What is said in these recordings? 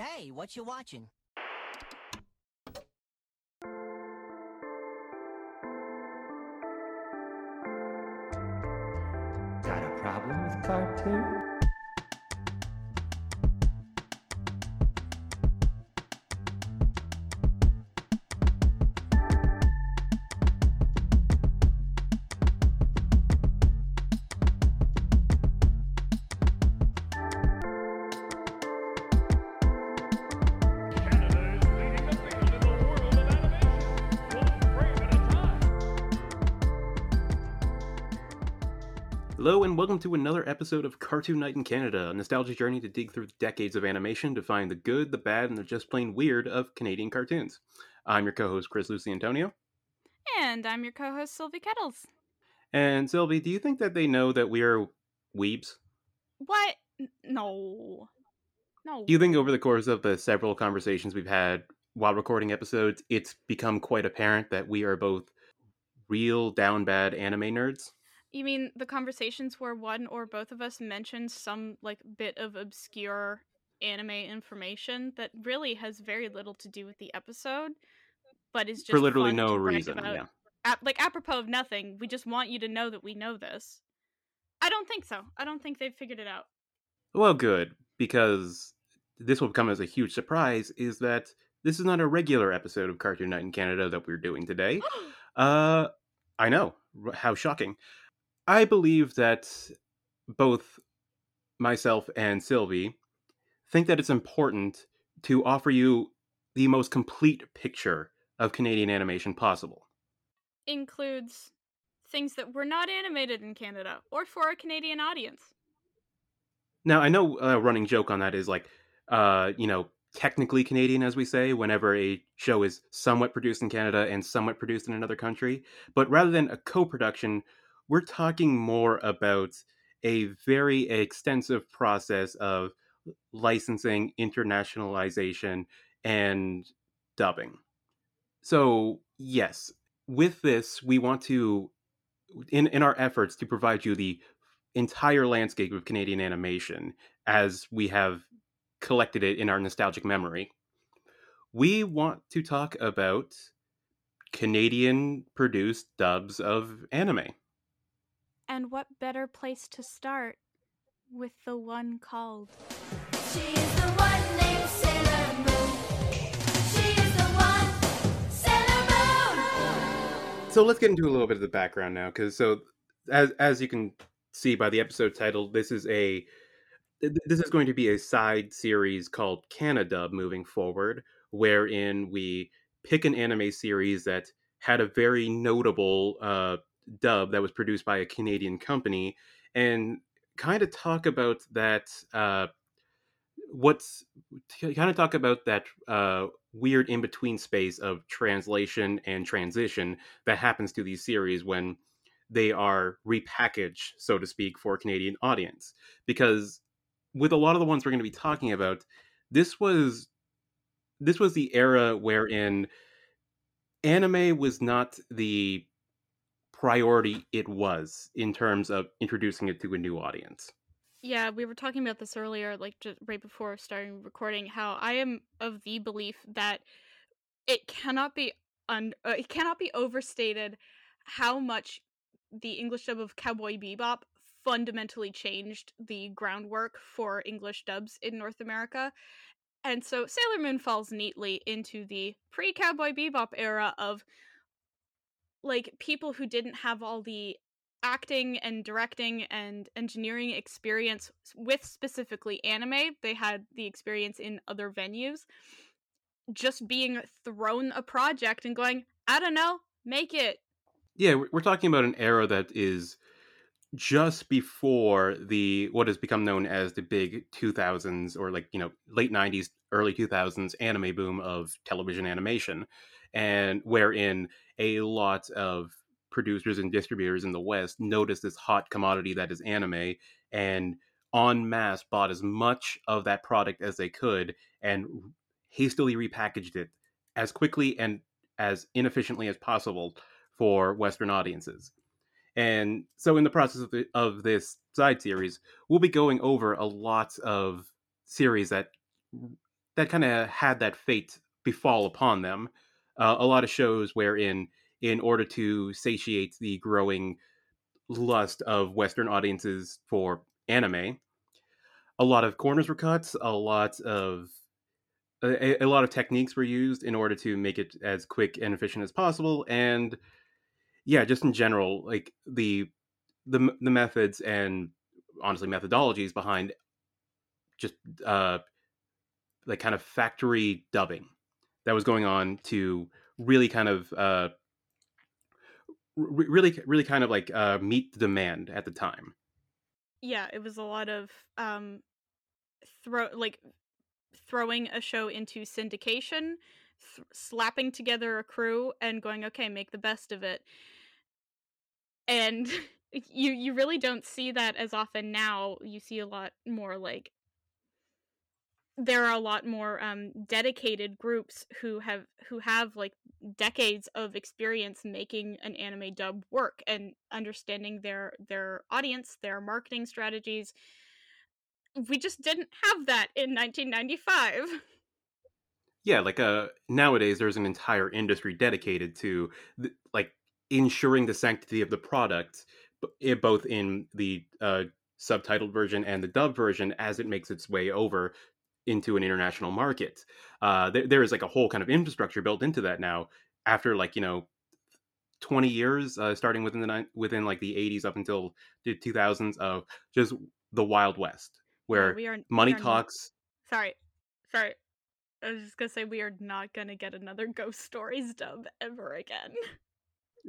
Hey, what you watching? Got a problem with cartoons? Welcome to another episode of Cartoon Night in Canada, a nostalgia journey to dig through the decades of animation to find the good, the bad, and the just plain weird of Canadian cartoons. I'm your co host, Chris Lucy Antonio. And I'm your co host, Sylvie Kettles. And Sylvie, do you think that they know that we are weebs? What? No. No. Do you think over the course of the several conversations we've had while recording episodes, it's become quite apparent that we are both real down bad anime nerds? You mean the conversations where one or both of us mentioned some like bit of obscure anime information that really has very little to do with the episode, but is just For literally no reason, about. yeah. Ap- like apropos of nothing, we just want you to know that we know this. I don't think so. I don't think they've figured it out. Well, good, because this will come as a huge surprise is that this is not a regular episode of Cartoon Night in Canada that we're doing today. Uh, I know. How shocking. I believe that both myself and Sylvie think that it's important to offer you the most complete picture of Canadian animation possible. Includes things that were not animated in Canada or for a Canadian audience. Now, I know a running joke on that is like, uh, you know, technically Canadian, as we say, whenever a show is somewhat produced in Canada and somewhat produced in another country. But rather than a co production, we're talking more about a very extensive process of licensing, internationalization, and dubbing. So, yes, with this, we want to, in, in our efforts to provide you the entire landscape of Canadian animation as we have collected it in our nostalgic memory. We want to talk about Canadian produced dubs of anime. And what better place to start with the one called She is the one named Sailor Moon. She is the one Sailor Moon. So let's get into a little bit of the background now cuz so as as you can see by the episode title this is a this is going to be a side series called CanaDub moving forward wherein we pick an anime series that had a very notable uh, dub that was produced by a Canadian company and kind of talk about that uh, what's kind of talk about that uh, weird in between space of translation and transition that happens to these series when they are repackaged, so to speak, for a Canadian audience. Because with a lot of the ones we're going to be talking about, this was this was the era wherein anime was not the priority it was in terms of introducing it to a new audience. Yeah, we were talking about this earlier, like just right before starting recording. How I am of the belief that it cannot be un- uh, it cannot be overstated how much the English dub of Cowboy Bebop fundamentally changed the groundwork for English dubs in North America. And so Sailor Moon falls neatly into the pre Cowboy Bebop era of like people who didn't have all the acting and directing and engineering experience with specifically anime. They had the experience in other venues. Just being thrown a project and going, I don't know, make it. Yeah, we're talking about an era that is just before the what has become known as the big 2000s or like you know late 90s early 2000s anime boom of television animation and wherein a lot of producers and distributors in the west noticed this hot commodity that is anime and en masse bought as much of that product as they could and hastily repackaged it as quickly and as inefficiently as possible for western audiences and so, in the process of, the, of this side series, we'll be going over a lot of series that that kind of had that fate befall upon them. Uh, a lot of shows wherein, in order to satiate the growing lust of Western audiences for anime, a lot of corners were cut. A lot of a, a lot of techniques were used in order to make it as quick and efficient as possible, and yeah, just in general, like the the the methods and honestly methodologies behind just uh like kind of factory dubbing that was going on to really kind of uh re- really really kind of like uh meet the demand at the time. Yeah it was a lot of um throw like throwing a show into syndication th- slapping together a crew and going okay make the best of it. And you you really don't see that as often now. You see a lot more like there are a lot more um dedicated groups who have who have like decades of experience making an anime dub work and understanding their their audience their marketing strategies. We just didn't have that in 1995 yeah like uh nowadays there's an entire industry dedicated to th- like ensuring the sanctity of the product b- i- both in the uh subtitled version and the dub version as it makes its way over into an international market. Uh there, there is like a whole kind of infrastructure built into that now after like you know 20 years uh starting within the within like the 80s up until the 2000s of just the wild west Yeah, where we are money we are not- talks sorry sorry. I was just gonna say we are not gonna get another ghost stories dub ever again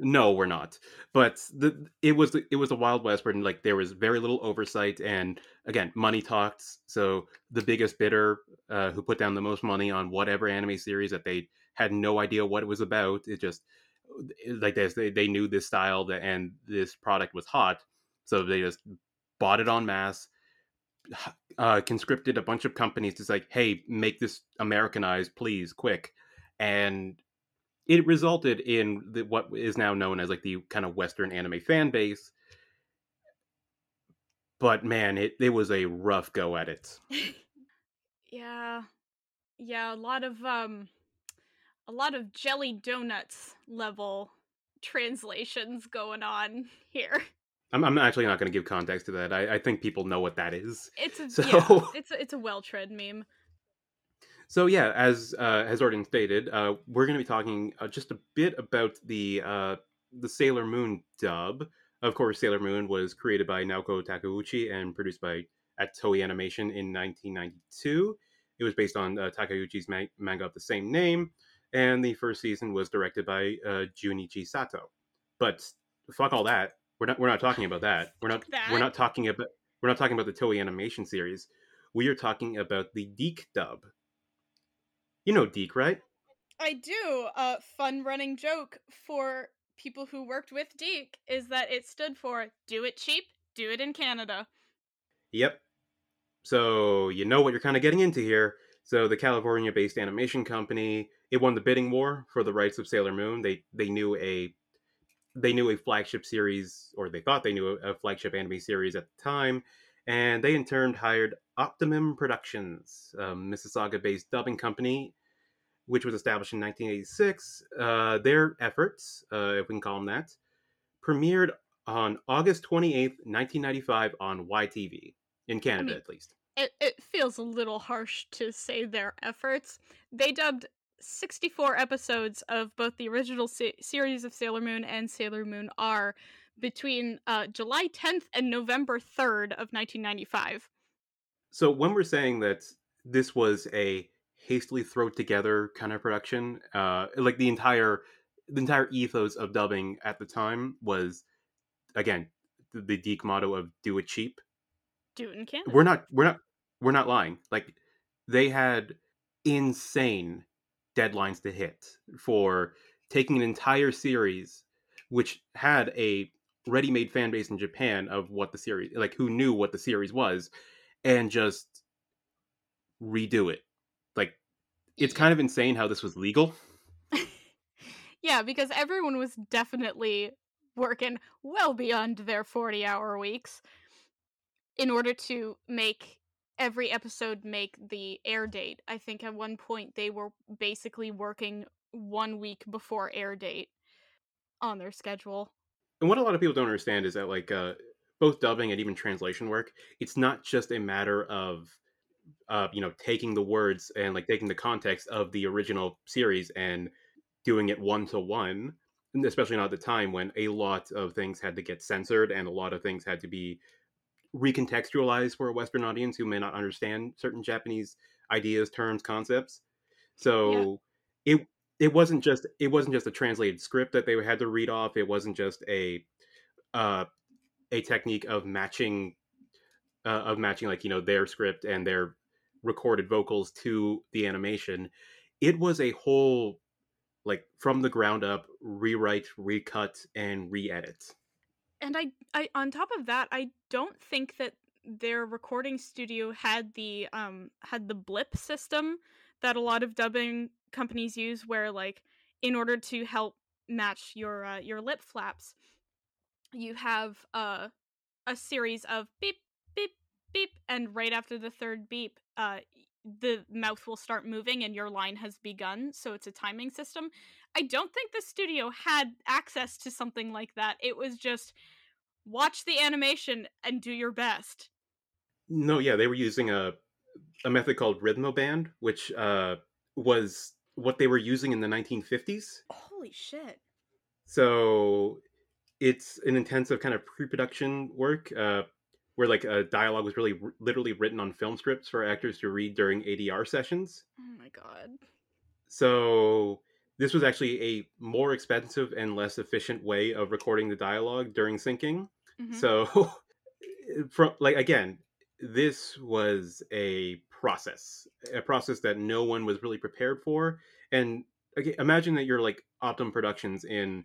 No, we're not. But the it was it was a wild west where like there was very little oversight, and again, money talks. So the biggest bidder, uh, who put down the most money on whatever anime series that they had no idea what it was about, it just like this they they knew this style that and this product was hot, so they just bought it en masse. Uh, conscripted a bunch of companies to say, "Hey, make this Americanized, please, quick," and it resulted in the, what is now known as like the kind of Western anime fan base. But man, it, it was a rough go at it. yeah yeah a lot of um a lot of jelly donuts level translations going on here I'm, I'm actually not going to give context to that. I, I think people know what that is. it's a So- yeah, it's a, it's a well tread meme So yeah, as uh, has already stated, uh, we're going to be talking uh, just a bit about the uh, the Sailor Moon dub. Of course, Sailor Moon was created by Naoko Takeuchi and produced by at Toei Animation in 1992. It was based on uh, Takeuchi's ma- manga of the same name, and the first season was directed by uh, Junichi Sato. But fuck all that. We're not we're not talking about that. We're not Fuck we're not talking about we're not talking about the Toei Animation series. We are talking about the DiC dub. You know DiC, right? I do. A fun running joke for people who worked with DiC is that it stood for "Do it cheap, do it in Canada." Yep. So you know what you're kind of getting into here. So the California-based animation company, it won the bidding war for the rights of Sailor Moon. They they knew a they knew a flagship series, or they thought they knew a, a flagship anime series at the time, and they in turn hired Optimum Productions, a Mississauga-based dubbing company, which was established in 1986. Uh, their efforts, uh, if we can call them that, premiered on August 28th, 1995 on YTV in Canada mean- at least. It it feels a little harsh to say their efforts. They dubbed 64 episodes of both the original se- series of Sailor Moon and Sailor Moon R between uh, July 10th and November 3rd of 1995. So when we're saying that this was a hastily thrown together kind of production, uh, like the entire the entire ethos of dubbing at the time was again the, the DiC motto of "do it cheap." Do it in Canada. We're not we're not we're not lying. Like they had insane deadlines to hit for taking an entire series which had a ready-made fan base in Japan of what the series like who knew what the series was and just redo it. Like it's kind of insane how this was legal. yeah, because everyone was definitely working well beyond their 40 hour weeks in order to make every episode make the air date. I think at one point they were basically working one week before air date on their schedule. And what a lot of people don't understand is that like uh, both dubbing and even translation work, it's not just a matter of uh, you know taking the words and like taking the context of the original series and doing it one to one. Especially not at the time when a lot of things had to get censored and a lot of things had to be recontextualized for a Western audience who may not understand certain Japanese ideas, terms, concepts. So it it wasn't just it wasn't just a translated script that they had to read off. It wasn't just a uh, a technique of matching uh, of matching like you know their script and their recorded vocals to the animation. It was a whole like from the ground up rewrite, recut, and re-edit. And I, I on top of that, I don't think that their recording studio had the um had the blip system that a lot of dubbing companies use where like in order to help match your uh, your lip flaps you have uh, a series of beep beep beep and right after the third beep uh the mouth will start moving and your line has begun so it's a timing system. I don't think the studio had access to something like that. It was just watch the animation and do your best. No, yeah, they were using a a method called Rhythmoband, which uh, was what they were using in the 1950s. holy shit So it's an intensive kind of pre-production work uh, where like a dialogue was really r- literally written on film scripts for actors to read during ADR sessions. oh my god So this was actually a more expensive and less efficient way of recording the dialogue during syncing. Mhm. So from like again, this was a process, a process that no one was really prepared for. And okay, imagine that you're like Optimum Productions in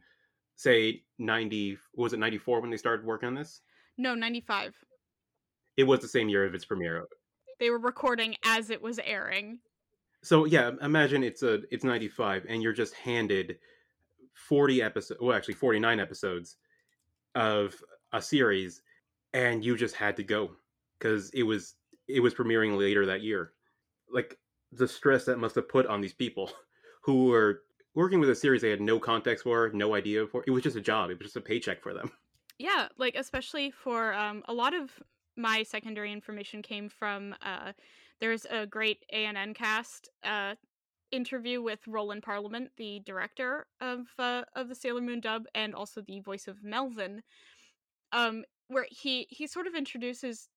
say 90 was it 94 when they started working on this? no 95 It was the same year of its premiere. they were recording as it was airing So yeah, imagine it's a it's 95 and you're just handed 40 episodes, well actually 49 episodes of a series and you just had to go cuz it was it was premiering later that year. Like the stress that must have put on these people who were working with a series they had no context for, no idea for. It was just a job. It was just a paycheck for them. yeah like especially for um a lot of my secondary information came from uh there's a great ANNCast uh interview with roland parliament the director of uh, of the sailor moon dub and also the voice of melvin um where he he sort of introduces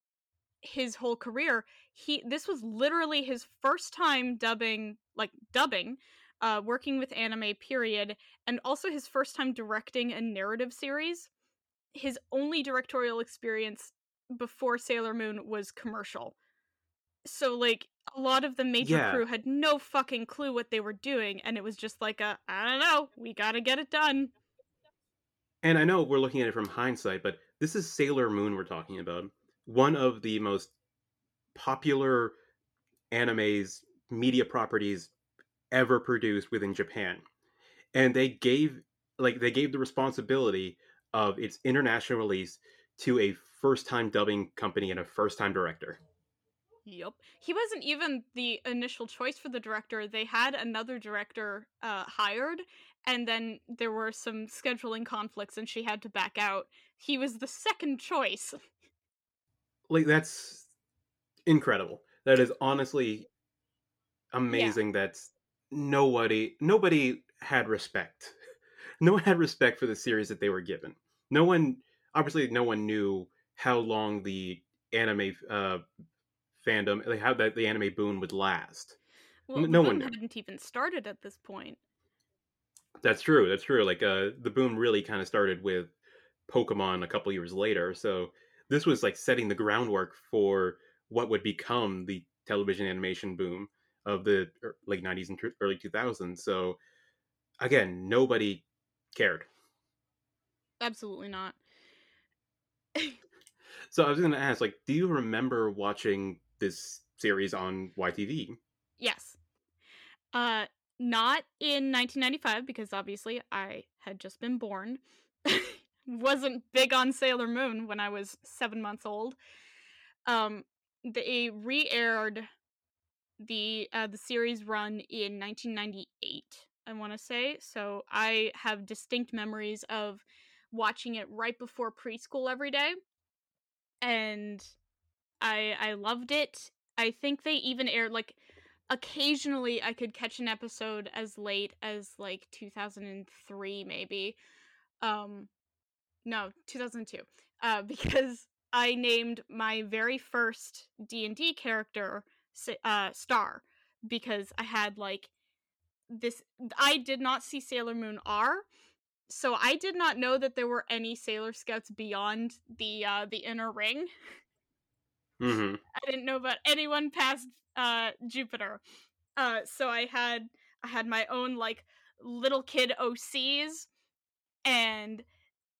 his whole career he this was literally his first time dubbing like dubbing uh working with anime period and also his first time directing a narrative series his only directorial experience before Sailor Moon was commercial. So like a lot of the major Yeah. crew had no fucking clue what they were doing and it was just like a I don't know, we got to get it done. And I know we're looking at it from hindsight, but this is Sailor Moon we're talking about. One of the most popular animes, media properties ever produced within Japan. And they gave like they gave the responsibility of its international release to a first-time dubbing company and a first-time director. Yep. He wasn't even the initial choice for the director. They had another director uh, hired, and then there were some scheduling conflicts, and she had to back out. He was the second choice. Like that's incredible. That is honestly amazing that nobody nobody had respect. No one had respect for the series that they were given. No one obviously no one knew how long the anime uh fandom like how that the anime boom would last. Well, no one hadn't even started at this point. That's true. That's true. Like uh the boom really kind of started with Pokemon a couple years later. So this was like setting the groundwork for what would become the television animation boom of the er- late 90s and early 2000s. So again, nobody cared. Absolutely not. So I was going to ask like do you remember watching this series on YTV? Yes. Uh not in 1995 because obviously I had just been born. Wasn't big on Sailor Moon when I was 7 months old. Um they re-aired the uh, the series run in 1998 i want to say. So i have distinct memories of watching it right before preschool every day. And i i loved it. I think they even aired like occasionally i could catch an episode as late as like 2003 maybe. Um no 2002 uh because i named my very first d&d character uh star because i had like this i did not see sailor moon r so i did not know that there were any sailor scouts beyond the uh the inner ring hmm I didn't know about anyone past uh Jupiter. Uh so I had I had my own like little kid OCs and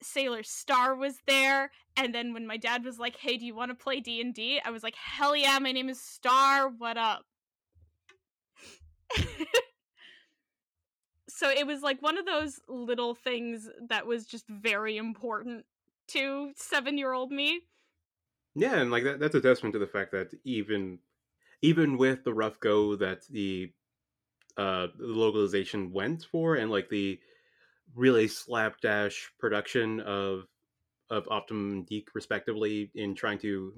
Sailor Star was there and then when my dad was like, "Hey, do you want to play D&D?" I was like, "Hell yeah, my name is Star. What up?" so it was like one of those little things that was just very important to 7-year-old me. Yeah, and like that, that's a testament to the fact that even even with the rough go that the uh the localization went for and like the really slapdash production of of Optimum and DiC respectively in trying to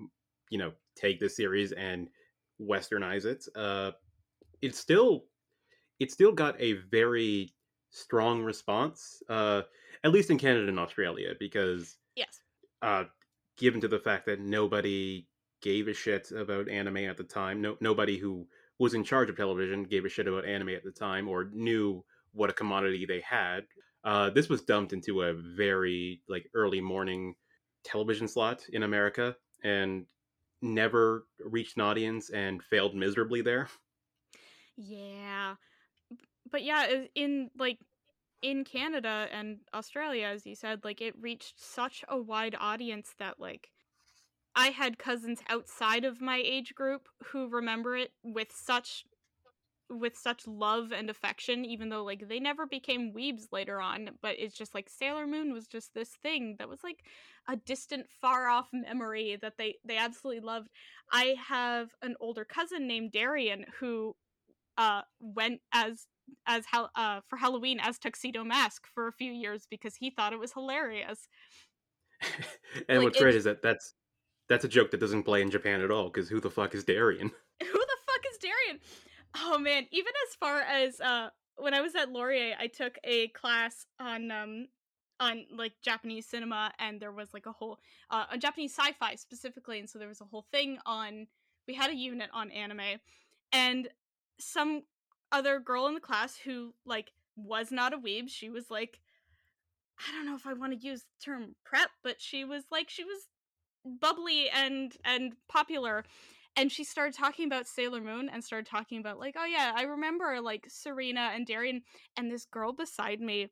you know take this series and westernize it uh it's still it still got a very strong response uh at least in Canada and Australia because Yes. uh, given to the fact that nobody gave a shit about anime at the time. No, nobody who was in charge of television gave a shit about anime at the time or knew what a commodity they had. Uh, this was dumped into a very like early morning television slot in America and never reached an audience and failed miserably there. Yeah. But yeah, in like in Canada and Australia as you said, like it reached such a wide audience that like I had cousins outside of my age group who remember it with such with such love and affection even though like they never became weebs later on but it's just like Sailor Moon was just this thing that was like a distant far off memory that they they absolutely loved. I have an older cousin named Darian who uh went as as hal- uh for Halloween as tuxedo mask for a few years because he thought it was hilarious. and Like, what's great is that that's that's a joke that doesn't play in Japan at all because who the fuck is Darien? Who the fuck is Darian? Oh man, even as far as uh when I was at Laurier, I took a class on um on like Japanese cinema and there was like a whole uh on Japanese sci-fi specifically and so there was a whole thing on we had a unit on anime and some other girl in the class who like was not a weeb, she was like I don't know if I want to use the term prep, but she was like she was bubbly and and popular and she started talking about Sailor Moon and started talking about like, oh yeah, I remember like Serena and Darien and this girl beside me,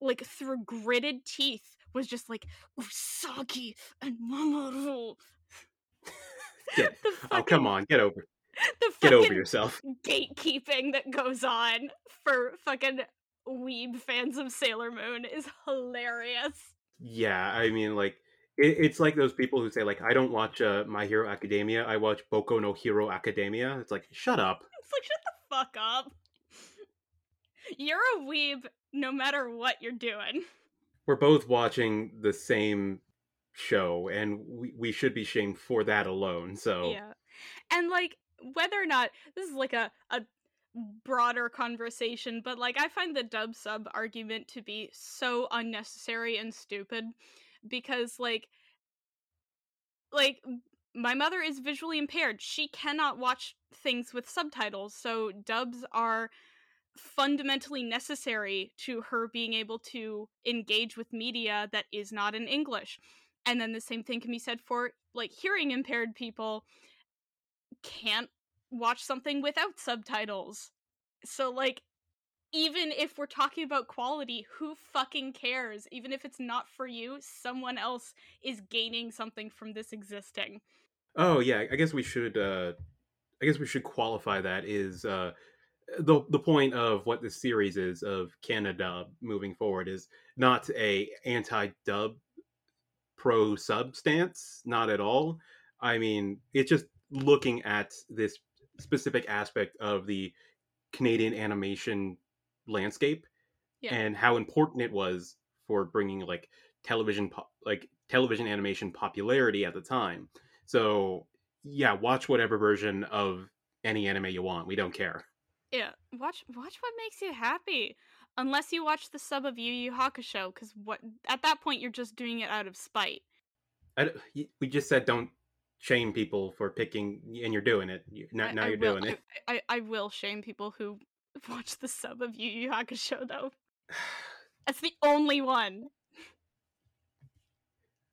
like through gritted teeth, was just like Usagi and Mamoru. Yeah. Oh come on, get over The get over yourself. gatekeeping that goes on for fucking weeb fans of Sailor Moon is hilarious. Yeah, I mean, like it, it's like those people who say, like, I don't watch uh, My Hero Academia. I watch Boku no Hero Academia. It's like, shut up. It's like shut the fuck up. You're a weeb no matter what you're doing. We're both watching the same show, and we we should be shamed for that alone. So Yeah. And like whether or not this is like a a broader conversation, but like I find the dub sub argument to be so unnecessary and stupid because like like my mother is visually impaired. She cannot watch things with subtitles, so dubs are fundamentally necessary to her being able to engage with media that is not in English. And then the same thing can be said for like hearing impaired people can't watch something without subtitles. So like even if we're talking about quality, who fucking cares? Even if it's not for you, someone else is gaining something from this existing. Oh yeah, I guess we should. Uh, I guess we should qualify that is uh, the the point of what this series is of CanaDub moving forward is not a anti dub pro sub stance, not at all. I mean, it's just looking at this specific aspect of the Canadian animation landscape Yeah. and how important it was for bringing like television po- like television animation popularity at the time. So, yeah, watch whatever version of any anime you want. We don't care. Yeah, watch watch what makes you happy. Unless you watch the sub of Yu Yu Hakusho, because what at that point you're just doing it out of spite. I, d- y- we just said don't shame people for picking, and you're doing it. Now, I- now I you're will- doing it. I, I, I will shame people who watch the sub of Yu Yu Hakusho though. That's the only one.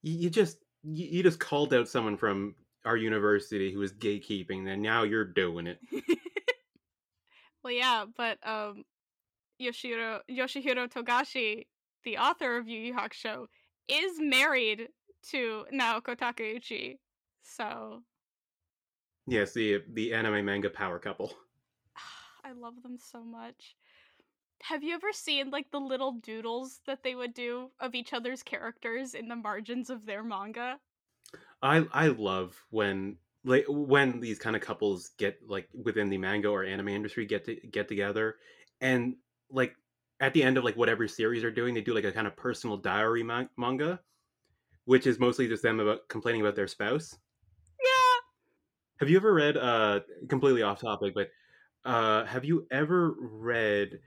you, you just you, you just called out someone from our university who was gatekeeping, and now you're doing it. well, yeah, but um, Yoshiro Yoshihiro Togashi, the author of Yu Yu Hakusho, is married to Naoko Takeuchi. So Yes, the the anime manga power couple. I love them so much. Have you ever seen like the little doodles that they would do of each other's characters in the margins of their manga? I I love when like when these kind of couples get like within the manga or anime industry get to get together and like at the end of like whatever series they're doing they do like a kind of personal diary ma- manga which is mostly just them about complaining about their spouse Yeah. have you ever read uh completely off topic but uh have you ever read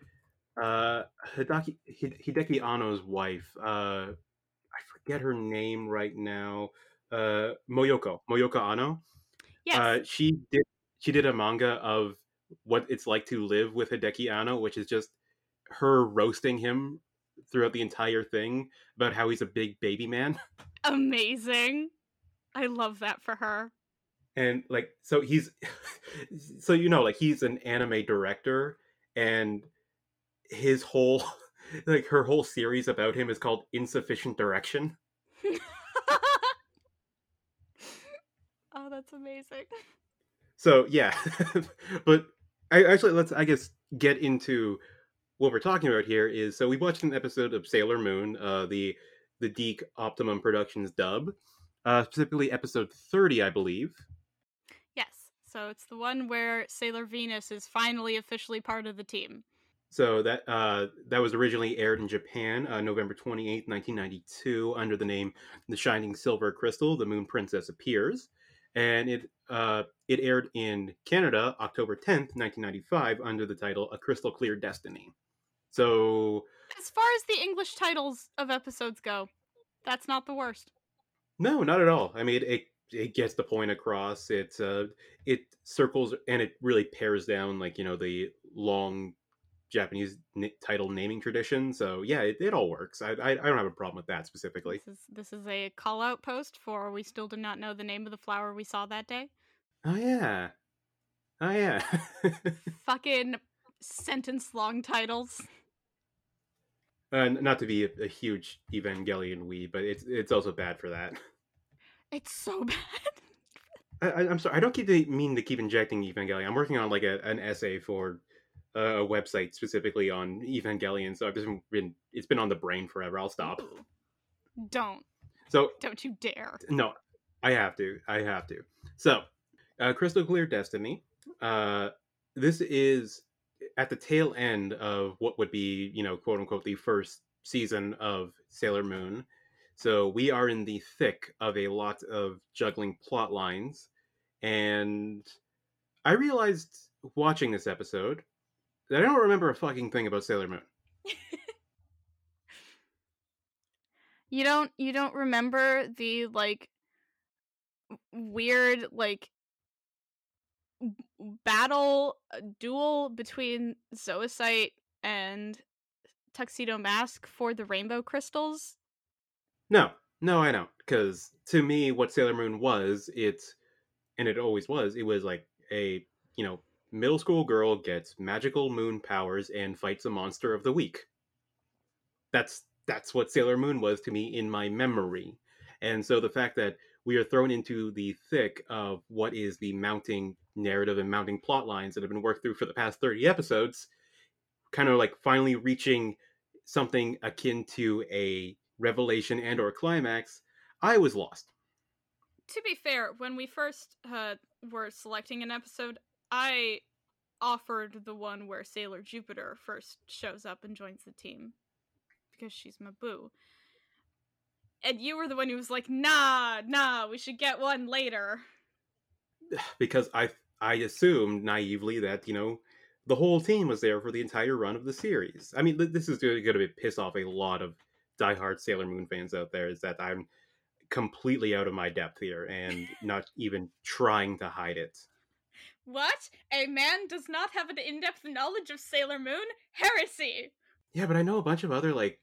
uh hideki hideki anno's wife uh i forget her name right now uh moyoko moyoko anno Yes. uh, she did she did a manga of what it's like to live with Hideki Anno, which is just her roasting him throughout the entire thing about how he's a big baby man. Amazing. I love that for her. And like so he's so you know, like he's an anime director and his whole like her whole series about him is called Insufficient Direction. oh, that's amazing. So yeah, but I actually let's I guess get into what we're talking about here. Is so we watched an episode of Sailor Moon, uh, the the DiC Optimum Productions dub, uh, specifically episode thirty, I believe. So it's the one where Sailor Venus is finally officially part of the team. So that uh, that was originally aired in Japan, uh, November twenty eighth, nineteen ninety two, under the name "The Shining Silver Crystal: The Moon Princess Appears," and it uh, it aired in Canada October tenth, nineteen ninety five, under the title "A Crystal Clear Destiny." So As far as the English titles of episodes go, that's not the worst. No, not at all. I mean, it it gets the point across. It's uh, it circles and it really pares down like you know the long Japanese n- title naming tradition. So yeah, it, it all works. I, I I don't have a problem with that specifically. This is this is a call out post for we still do not know the name of the flower we saw that day. Oh yeah, oh yeah. Fucking sentence long titles. uh, not to be a, a huge Evangelion wee, but it's it's also bad for that. It's so bad. I, I'm sorry. I don't keep the, mean to keep injecting Evangelion. I'm working on like a, an essay for uh, a website specifically on Evangelion, so I've just been it's been on the brain forever. I'll stop. Don't. So Don't you dare. no, I have to. I have to. So, uh, Crystal Clear Destiny. Uh, this is at the tail end of what would be, you know, quote unquote, the first season of Sailor Moon. So we are in the thick of a lot of juggling plot lines, and I realized watching this episode that I don't remember a fucking thing about Sailor Moon. You don't you don't remember the like weird like battle uh, duel between Zoisite and Tuxedo Mask for the rainbow crystals? No, no, I don't. Because to me, what Sailor Moon was, it's, and it always was, it was like a, you know, middle school girl gets magical moon powers and fights a monster of the week. That's that's what Sailor Moon was to me in my memory. And so the fact that we are thrown into the thick of what is the mounting narrative and mounting plot lines that have been worked through for the past 30 episodes, kind of like finally reaching something akin to a revelation and or climax, I was lost. to be fair, when we first uh, were selecting an episode, I offered the one where Sailor Jupiter first shows up and joins the team because she's my boo. And you were the one who was like, "Nah, nah, we should get one later." because I I assumed naively that you know the whole team was there for the entire run of the series. I mean, this is going to piss off a lot of diehard Sailor Moon fans out there. Is that I'm completely out of my depth here and not even trying to hide it. What? A man does not have an in-depth knowledge of Sailor Moon? Heresy. Yeah, but I know a bunch of other like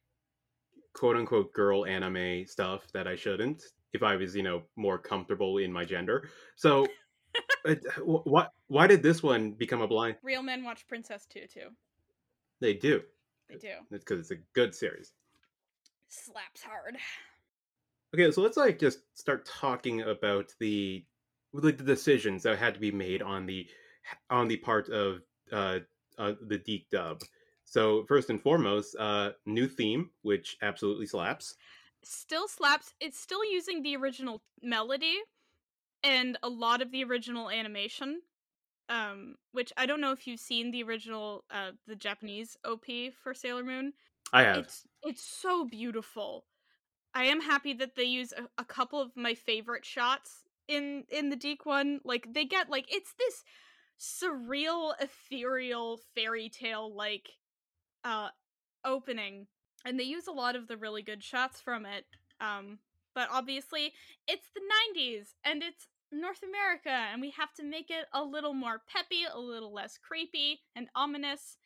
quote unquote girl anime stuff that I shouldn't if I was, you know, more comfortable in my gender. So it, wh- what why did this one become a blind? Real men watch Princess Tutu. They do. They do. It's because it's a good series. Slaps hard. Okay, so let's like just start talking about the like the decisions that had to be made on the on the part of uh, uh the DiC dub. So first and foremost, uh new theme, which absolutely slaps. Still slaps. It's still using the original melody and a lot of the original animation. Um, which I don't know if you've seen the original uh the Japanese OP for Sailor Moon. I have. It's it's so beautiful. I am happy that they use a, a couple of my favorite shots in in the DiC one. Like they get like it's this surreal, ethereal fairy tale like uh opening, and they use a lot of the really good shots from it. Um, but obviously it's the '90s and it's North America, and we have to make it a little more peppy, a little less creepy and ominous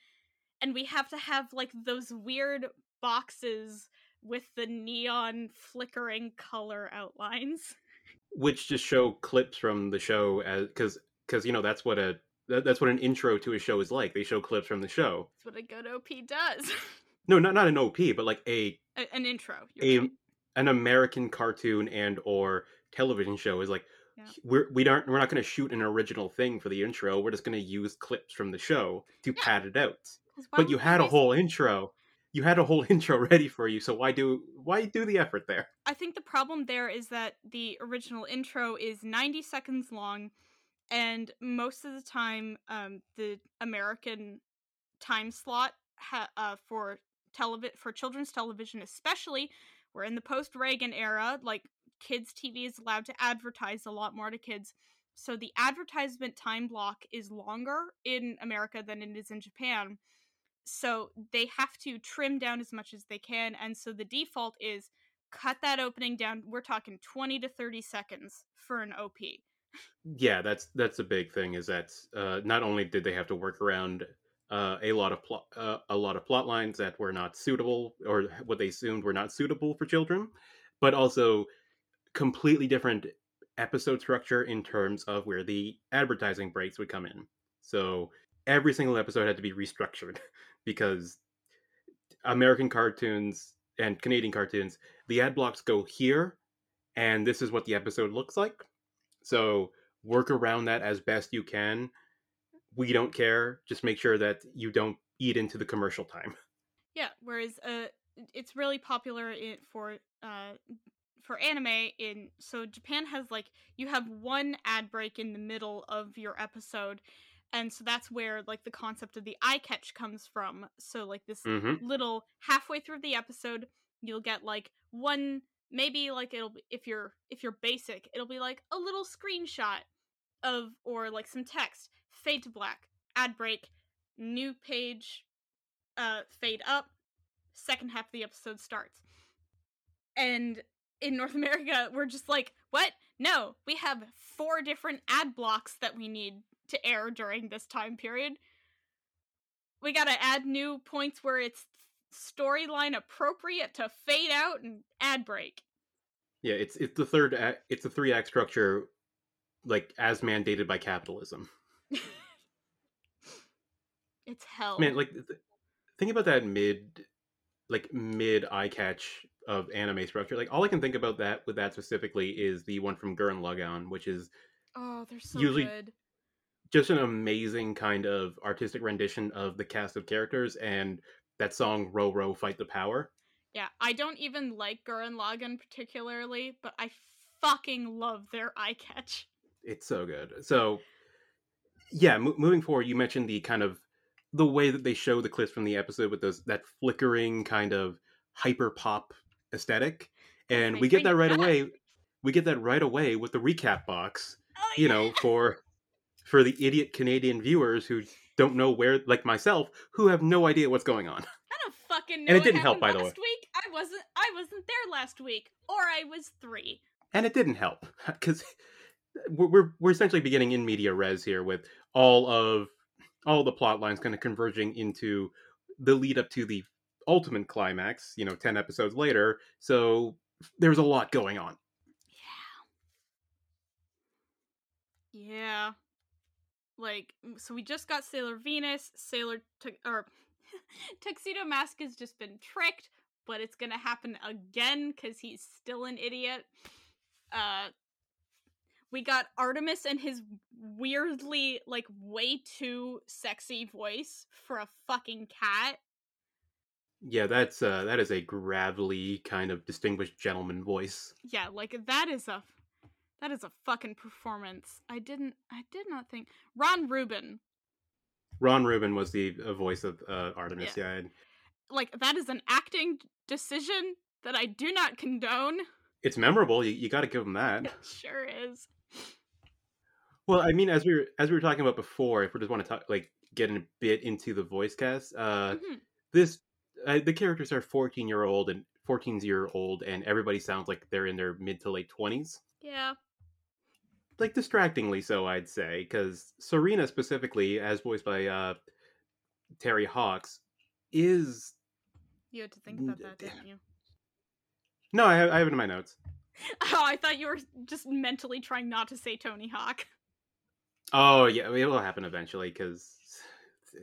and we have to have like those weird boxes with the neon flickering color outlines. which just show clips from the show as because because you know that's what a that, that's what an intro to a show is like. They show clips from the show. That's what a good OP does. No, not not an OP, but like a A- An intro. a right. an American cartoon and or television show is like Yeah. we're we aren't we're not going to shoot an original thing for the intro. We're just going to use clips from the show to Yeah. pad it out. But you had a whole intro. You had a whole intro ready for you. So why do why do the effort there? I think the problem there is that the original intro is 90 seconds long, and most of the time, um, the American time slot ha- uh, for televi- for children's television, especially, we're in the post Reagan era. Like kids' TV is allowed to advertise a lot more to kids, so the advertisement time block is longer in America than it is in Japan. So they have to trim down as much as they can, and so the default is cut that opening down. We're talking 20 to 30 seconds for an OP. Yeah, that's that's a big thing. Is that uh, not only did they have to work around uh, a lot of plot uh, a lot of plot lines that were not suitable or what they assumed were not suitable for children, but also completely different episode structure in terms of where the advertising breaks would come in. So every single episode had to be restructured because American cartoons and Canadian cartoons, the ad blocks go here, and this is what the episode looks like. So work around that as best you can. We don't care. Just make sure that you don't eat into the commercial time. Yeah, whereas uh it's really popular in, for uh for anime in so Japan has like you have one ad break in the middle of your episode and so that's where like the concept of the eye catch comes from. So like this Mm-hmm. little halfway through the episode you'll get like one maybe like it'll be if you're if you're basic it'll be like a little screenshot of or like some text fade to black ad break new page uh fade up second half of the episode starts and in north america we're just like what no we have four different ad blocks that we need to air during this time period we gotta add new points where it's storyline appropriate to fade out and ad break Yeah, it's it's the third act, it's the three act structure, like as mandated by capitalism. it's hell Man, like th- think about that mid, like mid eye catch of anime structure. Like all I can think about that with that specifically is the one from Gurren Lagann, which is oh they're so usually- good just an amazing kind of artistic rendition of the cast of characters and that song "Row Row Fight the Power." Yeah, I don't even like Gurren Lagann particularly, but I fucking love their eye catch. It's so good. So, yeah, mo- moving forward, you mentioned the kind of the way that they show the clips from the episode with those that flickering kind of hyper pop aesthetic, oh and They we get that right back. away. We get that right away with the recap box. Oh, You yeah. know, for for the idiot Canadian viewers who don't know where, like myself, who have no idea what's going on. I don't fucking know. And it didn't help, by the way. Last week, I wasn't. I wasn't there last week, or I was three. and it didn't help because we're, we're essentially beginning in media res here with all of all the plot lines kind of converging into the lead up to the ultimate climax you know 10 episodes later so there's a lot going on Yeah. Yeah. Like, so we just got Sailor Venus. Sailor Tu- or Tuxedo Mask has just been tricked, but it's gonna happen again because he's still an idiot. Uh, we got Artemis and his weirdly, like, way too sexy voice for a fucking cat. yeah that's uh that is a gravelly kind of distinguished gentleman voice Yeah, like that is a that is a fucking performance. I didn't I did not think Ron Rubin ron rubin was the uh, voice of uh, artemis yeah, and like that is an acting decision that I do not condone. it's memorable you, you got to give him that It sure is. Well, I mean, as we were as we were talking about before, if we just want to talk, like, get a bit into the voice cast, uh, Mhm. this uh, the characters are fourteen year old and fourteen year old, and everybody sounds like they're in their mid to late twenties, Yeah. like distractingly so, I'd say, because Serena specifically, as voiced by uh, Terri Hawkes, is You had to think about that, didn't you? no, I have, I have it in my notes. Oh, I thought you were just mentally trying not to say Tony Hawk. Oh yeah, it will happen eventually because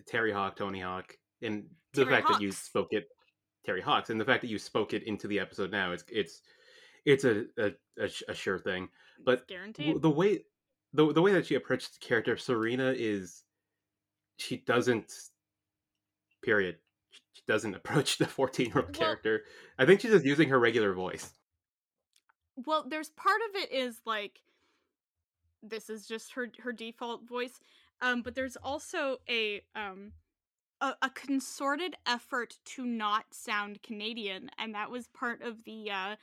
Terry Hawk, Tony Hawk, and the Terry fact that you spoke it, Terri Hawkes, and the fact that you spoke it into the episode now, it's it's it's a a, a, a sure thing. But It's guaranteed. w- the way the the way that she approaches the character Serena is she doesn't period she doesn't approach the 14 year old character i think she's just using her regular voice well there's part of it is like this is just her her default voice um but there's also a um a, a consorted effort to not sound canadian and that was part of the uh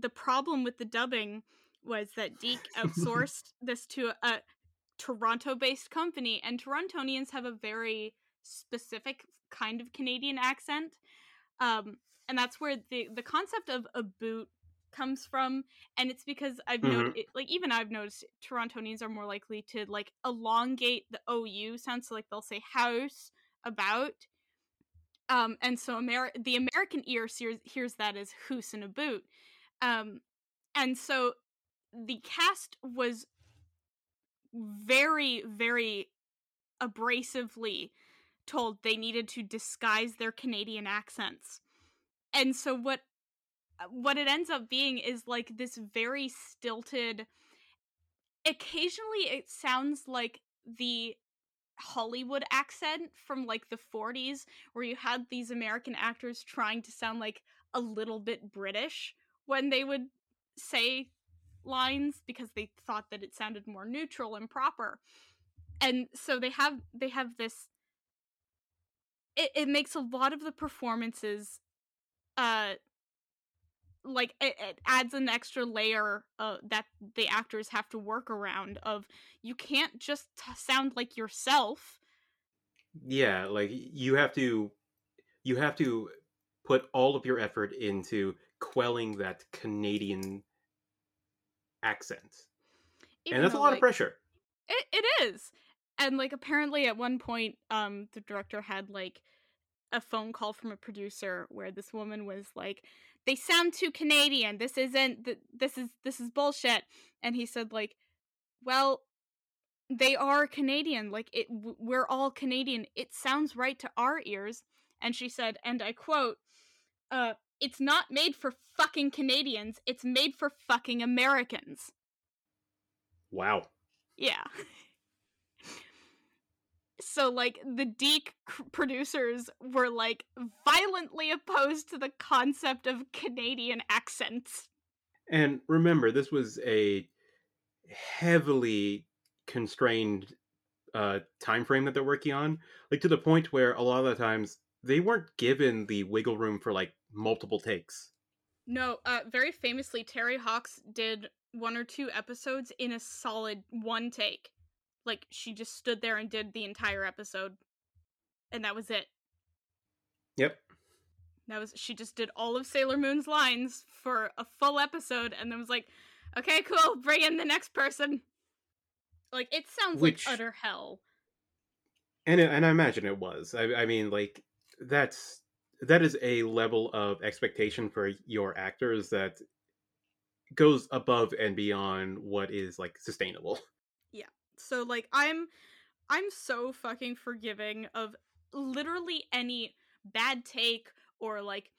the problem with the dubbing was that DiC outsourced this to a Toronto based company and Torontonians have a very specific kind of Canadian accent um and that's where the the concept of a boot comes from and it's because i've Mhm. noticed like even i've noticed torontonians are more likely to like elongate the ou sound so like they'll say house about um and so Ameri- the american ear hears, hears that as hoose and a boot um and so the cast was very very abrasively told they needed to disguise their canadian accents. And so what what it ends up being is like this very stilted occasionally it sounds like the hollywood accent from like the 40s where you had these american actors trying to sound like a little bit british when they would say lines because they thought that it sounded more neutral and proper. And so they have they have this it, it makes a lot of the performances uh like it, it adds an extra layer uh, that the actors have to work around of you can't just t- sound like yourself. Yeah like you have to you have to put all of your effort into quelling that canadian accent even and that's a lot like, of pressure It, it is. And like apparently at one point um the director had like a phone call from a producer where this woman was like they sound too Canadian. This isn't th- this is this is bullshit. And he said like well they are Canadian. Like it w- we're all Canadian. It sounds right to our ears. And she said and I quote uh it's not made for fucking Canadians. It's made for fucking Americans. wow Yeah. So like the DiC producers were like violently opposed to the concept of Canadian accents. And remember, this was a heavily constrained uh time frame that they're working on, like to the point where a lot of the times they weren't given the wiggle room for like multiple takes. No, uh, very famously, Terri Hawkes did one or two episodes in a solid one take. Like she just stood there and did the entire episode, and that was it. Yep. That was she just did all of Sailor Moon's lines for a full episode, and then was like, "Okay, cool, bring in the next person." Like it sounds Which- like utter hell. And it- and I imagine it was. I I mean like that's that is a level of expectation for your actors that goes above and beyond what is like sustainable. Yeah. So like I'm I'm so fucking forgiving of literally any bad take or like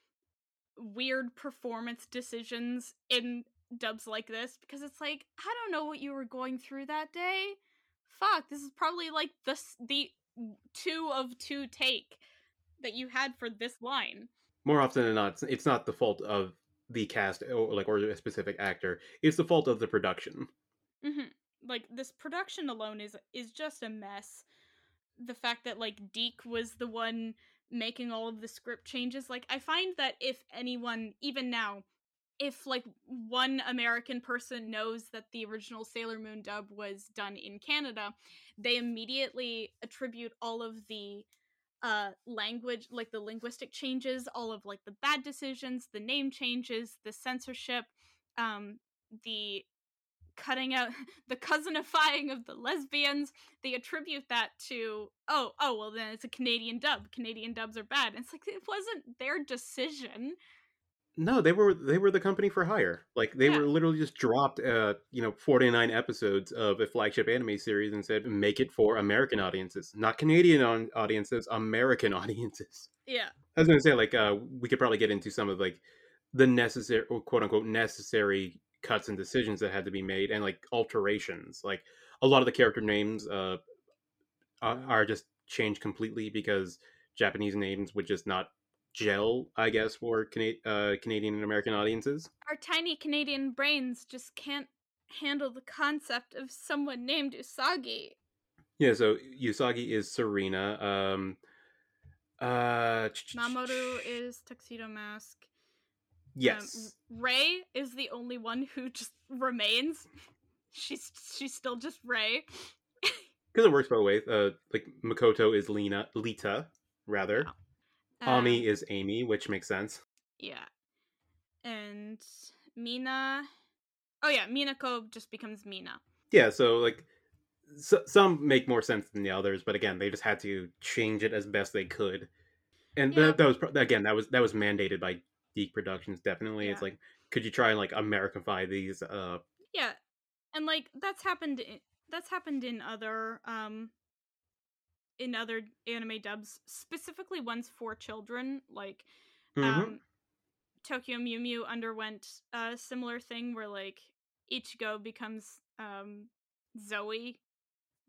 weird performance decisions in dubs like this because it's like I don't know what you were going through that day. Fuck, this is probably like the the two of two take that you had for this line. More often than not, it's- not the fault of the cast or like or a specific actor. It's the fault of the production. hmm Like this production alone is is just a mess. The fact that like DiC was the one making all of the script changes, like I find that if anyone, even now, if like one American person knows that the original Sailor Moon dub was done in Canada, they immediately attribute all of the uh language like the linguistic changes all of like the bad decisions the name changes the censorship um the cutting out the cousinifying of the lesbians they attribute that to oh oh well then it's a canadian dub. Canadian dubs are bad. And it's like it wasn't their decision No, they were they were the company for hire. Like they Yeah. were literally just dropped uh, you know, 49 episodes of a flagship anime series and said make it for American audiences, not Canadian on- audiences, American audiences. yeah I was going to say like uh we could probably get into some of like the necessary or quote unquote necessary cuts and decisions that had to be made and like alterations. Like a lot of the character names uh are just changed completely because Japanese names would just not gel, I guess, for Cana- uh, Canadian and American audiences. our tiny canadian brains just can't handle the concept of someone named usagi Yeah, so Usagi is Serena. Um, uh, mamoru is tuxedo mask yes, Um, Ray is the only one who just remains. She's she's still just Ray. because it works both ways. Uh, like Makoto is Lena, Lita, rather. Ami Um, is Amy, which makes sense. yeah, and Mina. Oh yeah, Minako just becomes Mina. Yeah, so like so, some make more sense than the others, but again, they just had to change it as best they could. And Yeah. that, that was again that was that was mandated by DiC Productions. Definitely, it's like could you try and like Americanify these? Uh, Yeah, and like that's happened. In, that's happened in other um in other anime dubs, specifically ones for children. Like mhm. um Tokyo Mew Mew underwent a similar thing where like Ichigo becomes um Zoe,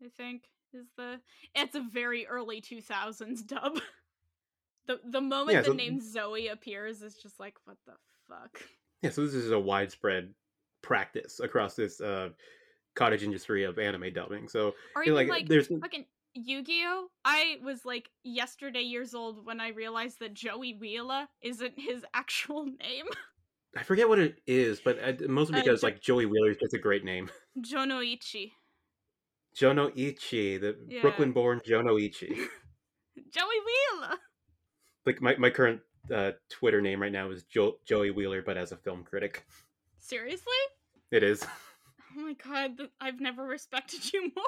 I think is the it's a very early 2000s dub. the the moment Yeah, the so- name Zoe appears is just like what the fuck. yeah, so this is a widespread practice across this uh, cottage industry of anime dubbing. So Or you know, even like, like, there's fucking Yu-Gi-Oh! I was like yesterday years old when I realized that Joey Wheeler isn't his actual name. I forget what it is, but uh, mostly Uh, because Jo- like Joey Wheeler is just a great name. Jonoichi. Jono Ichi, the Yeah. Brooklyn-born Jono Ichi. Joey Wheeler. like my, my current uh, Twitter name right now is jo- Joey Wheeler, but as a film critic, Seriously? it is. Oh my god, I've never respected you more.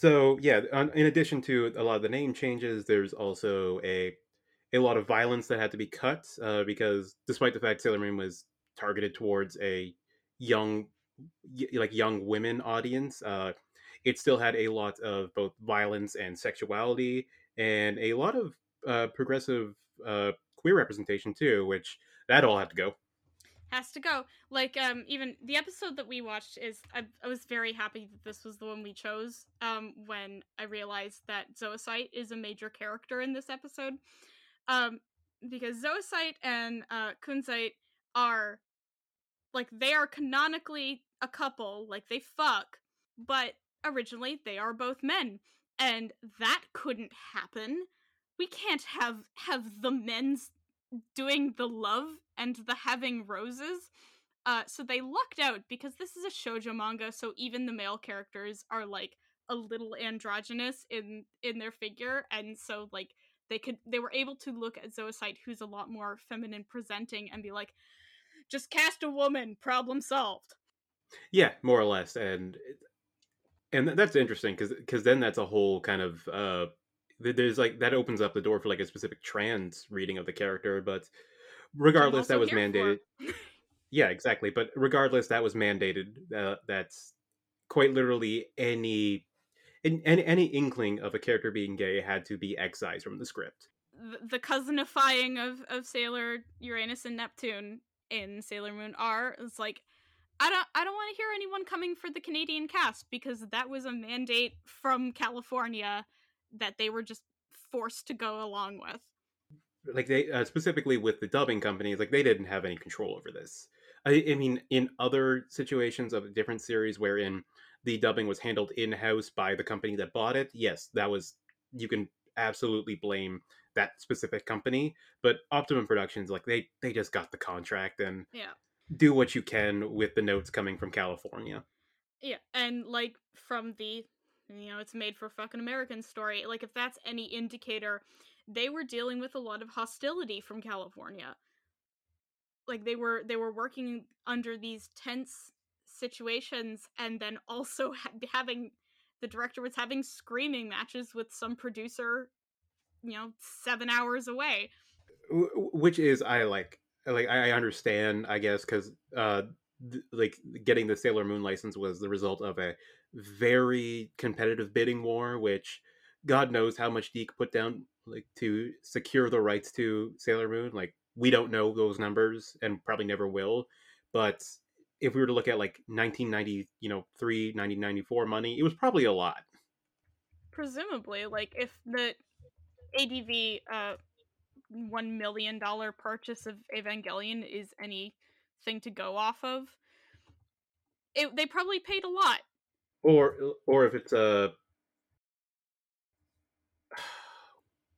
So yeah, on, in addition to a lot of the name changes, there's also a a lot of violence that had to be cut uh, because despite the fact Sailor Moon was targeted towards a young, like young women audience, uh, it still had a lot of both violence and sexuality, and a lot of uh, progressive uh, queer representation too, which that all had to go. Has to go. Like, um, even the episode that we watched is I, I was very happy that this was the one we chose. Um, when I realized that Zoisite is a major character in this episode. Um, because Zoisite and uh Kunzite are like they are canonically a couple, like they fuck, but originally they are both men, and that couldn't happen. We can't have have the men's doing the love and the having roses. Uh, so they lucked out because this is a shoujo manga, so even the male characters are like a little androgynous in in their figure, and so like they could they were able to look at Zoisite, who's a lot more feminine presenting, and be like, just cast a woman, problem solved. Yeah, more or less, and and that's interesting because because then that's a whole kind of uh, there's like that opens up the door for like a specific trans reading of the character, but regardless, that was mandated. Yeah, exactly. But regardless, that was mandated. Uh, that's quite literally any, in, any any inkling of a character being gay had to be excised from the script. the, the cousinifying of of Sailor Uranus and Neptune in Sailor Moon R is like I don't I don't want to hear anyone coming for the Canadian cast because that was a mandate from California that they were just forced to go along with. Like they uh, specifically with the dubbing companies, like they didn't have any control over this. I, I mean, in other situations of a different series wherein the dubbing was handled in house by the company that bought it, yes, that was you can absolutely blame that specific company. But Optimum Productions, like they they just got the contract and Yeah. do what you can with the notes coming from California. Yeah, and like from the you know, it's made for fucking American story. Like if that's any indicator, they were dealing with a lot of hostility from California. Like they were they were working under these tense situations and then also ha- having the director was having screaming matches with some producer, you know, 7 hours away. Which is I like like I I understand I guess because uh th- like getting the Sailor Moon license was the result of a very competitive bidding war, which God knows how much DiC put down like to secure the rights to Sailor Moon. Like we don't know those numbers and probably never will, but if we were to look at like 1990, you know, 3 1994 money, it was probably a lot. presumably like if the adv uh one million dollar purchase of evangelion is anything to go off of it, they probably paid a lot or or if it's a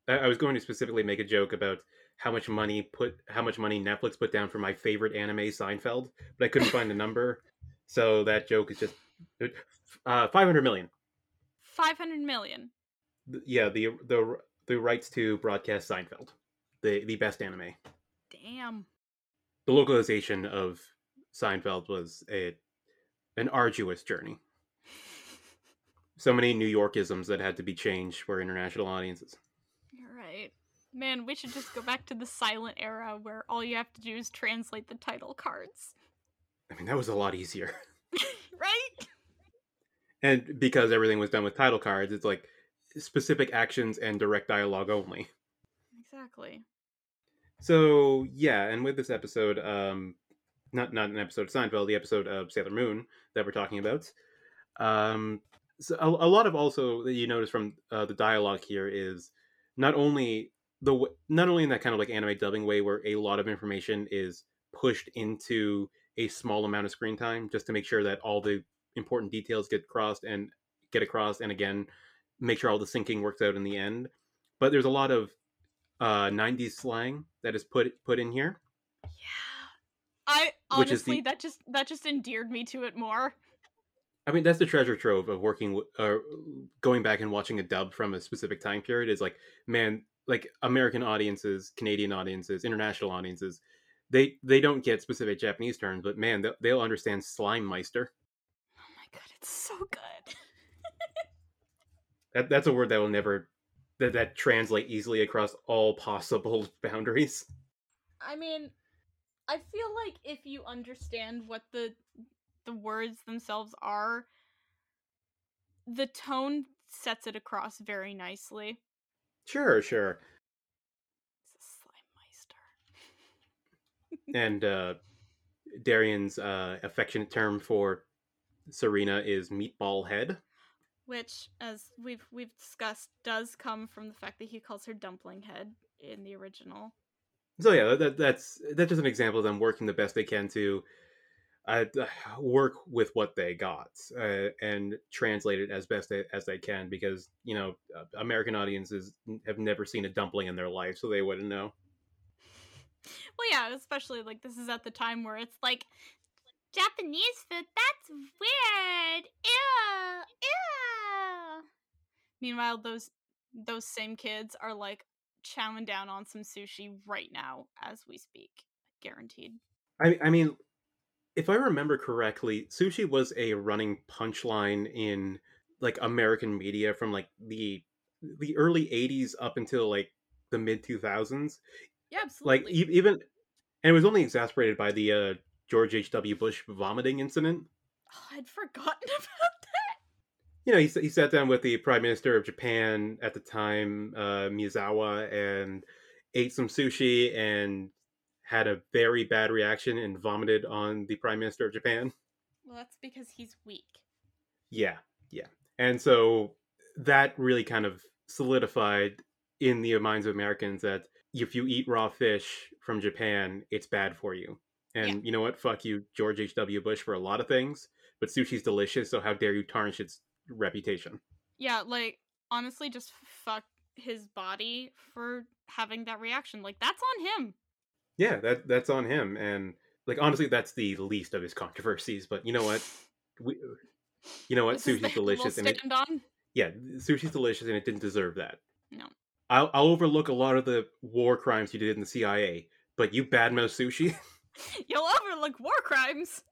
I was going to specifically make a joke about how much money put how much money Netflix put down for my favorite anime Seinfeld, but I couldn't find the number, so that joke is just uh, five hundred million. 500 million Yeah, the the the rights to broadcast Seinfeld, the the best anime. damn The localization of Seinfeld was a an arduous journey. So many New Yorkisms that had to be changed for international audiences. you're right man we should just go back to the silent era where all you have to do is translate the title cards I mean, that was a lot easier. right And because everything was done with title cards, it's like specific actions and direct dialogue only. exactly So yeah, and with this episode, um, not not an episode of Seinfeld, the episode of Sailor Moon that we're talking about. Um, so a, a lot of also that you notice from uh, the dialogue here is not only the w- not only in that kind of like anime dubbing way where a lot of information is pushed into a small amount of screen time just to make sure that all the important details get crossed and get across and again make sure all the syncing works out in the end. But there's a lot of uh 90s slang that is put put in here. Yeah. I is the- honestly that just that just endeared me to it more i mean that's the treasure trove of working uh, going back and watching a dub from a specific time period is like man like american audiences canadian audiences international audiences they they don't get specific japanese terms but man they'll, they'll understand slime meister. Oh my god it's so good. That, that's a word that will never that, that translate easily across all possible boundaries. I mean, I feel like if you understand what the the words themselves are, the tone sets it across very nicely. sure sure It's a slime meister. and uh darian's uh affectionate term for serena is meatball head Which, as we've we've discussed, does come from the fact that he calls her dumpling head in the original. So yeah, that, that's that's just an example of them working the best they can to uh, work with what they got uh, and translate it as best they, as they can because you know uh, American audiences have never seen a dumpling in their life, so they wouldn't know. Well, yeah, especially like this is at the time where it's like Japanese food. That's weird. Ew, ew. Meanwhile, those those same kids are like chowing down on some sushi right now as we speak. Guaranteed. I, I mean, if I remember correctly, sushi was a running punchline in like American media from like the the early '80s up until like the mid 2000s. Yeah, Like absolutely. e- even, and it was only exasperated by the uh, George H. W. Bush vomiting incident. Oh, I'd forgotten about that. You know, he, he sat down with the Prime Minister of Japan at the time, uh, Miyazawa, and ate some sushi and had a very bad reaction and vomited on the Prime Minister of Japan. Well, that's because he's weak. Yeah, yeah. And so that really kind of solidified in the minds of Americans that if you eat raw fish from Japan, it's bad for you. And Yeah. you know what? Fuck you, George H.W. Bush, for a lot of things, but sushi's delicious, so how dare you tarnish its reputation? Yeah, like honestly, just fuck his body for having that reaction. Like that's on him. Yeah, that that's on him. And like honestly, that's the least of his controversies. But you know what? We, you know what? This Sushi's delicious, and it, on. yeah, sushi's delicious, and it didn't deserve that. No. I'll, I'll overlook a lot of the war crimes you did in the CIA, but you badmouth sushi. You'll overlook war crimes.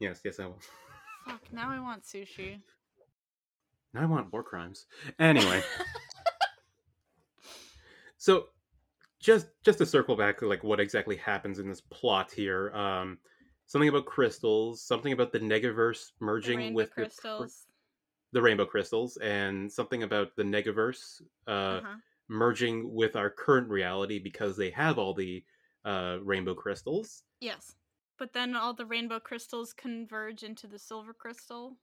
yes, yes, I will. Fuck, now I want sushi. Now I want war crimes. Anyway, so just just to circle back to like what exactly happens in this plot here. Um, something about crystals, something about the Negaverse merging rainbow with the, crystals. the rainbow crystals, and something about the Negaverse uh, uh-huh. merging with our current reality because they have all the uh, rainbow crystals. Yes. But then all the rainbow crystals converge into the silver crystal.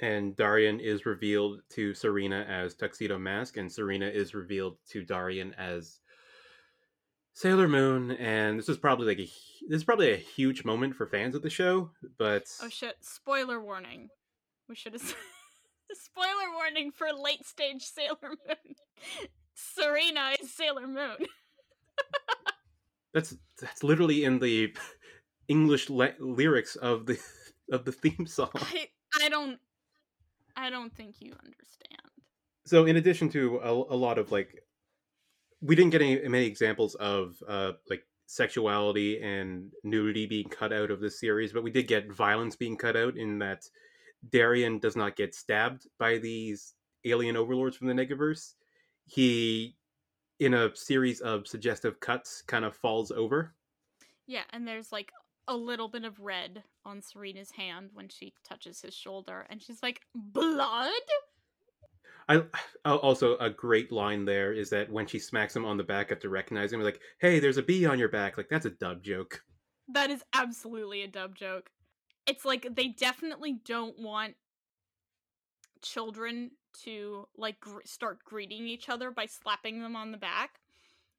and Darian is revealed to Serena as Tuxedo Mask, and Serena is revealed to Darian as Sailor Moon. And this is probably like a this is probably a huge moment for fans of the show, but Oh shit, spoiler warning. We should have spoiler warning for late stage Sailor Moon. Serena is Sailor Moon. that's that's literally in the English le- lyrics of the of the theme song. I I don't I don't think you understand. so in addition to a, a lot of like we didn't get any many examples of uh like sexuality and nudity being cut out of this series but we did get violence being cut out in that darian does not get stabbed by these alien overlords from the negaverse he in a series of suggestive cuts kind of falls over Yeah, and there's like a little bit of red on Serena's hand when she touches his shoulder, and she's like, "Blood." I also a great line there is that when she smacks him on the back after recognizing him, like, "Hey, there's a bee on your back." Like that's a dub joke. That is absolutely a dub joke. It's like they definitely don't want children to like gr- start greeting each other by slapping them on the back.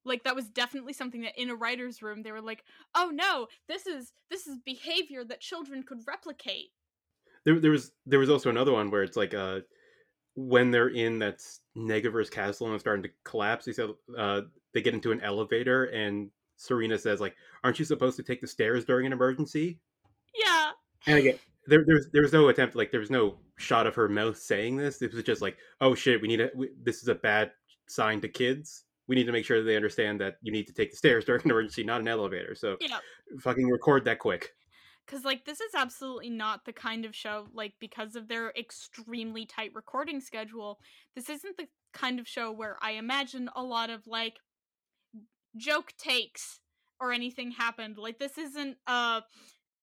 Like that was definitely something that in a writer's room they were like, "Oh no, this is this is behavior that children could replicate." There, there was there was also another one where it's like uh when they're in that Negaverse castle and it's starting to collapse. They said uh they get into an elevator and Serena says like, "Aren't you supposed to take the stairs during an emergency?" Yeah. And again, there there's there was no attempt like there was no shot of her mouth saying this. It was just like, "Oh shit, we need to. We, this is a bad sign to kids." We need to make sure that they understand that you need to take the stairs during an emergency, not an elevator. So, Yeah. fucking record that quick. Cuz like this is absolutely not the kind of show like because of their extremely tight recording schedule, this isn't the kind of show where I imagine a lot of like joke takes or anything happened. Like this isn't uh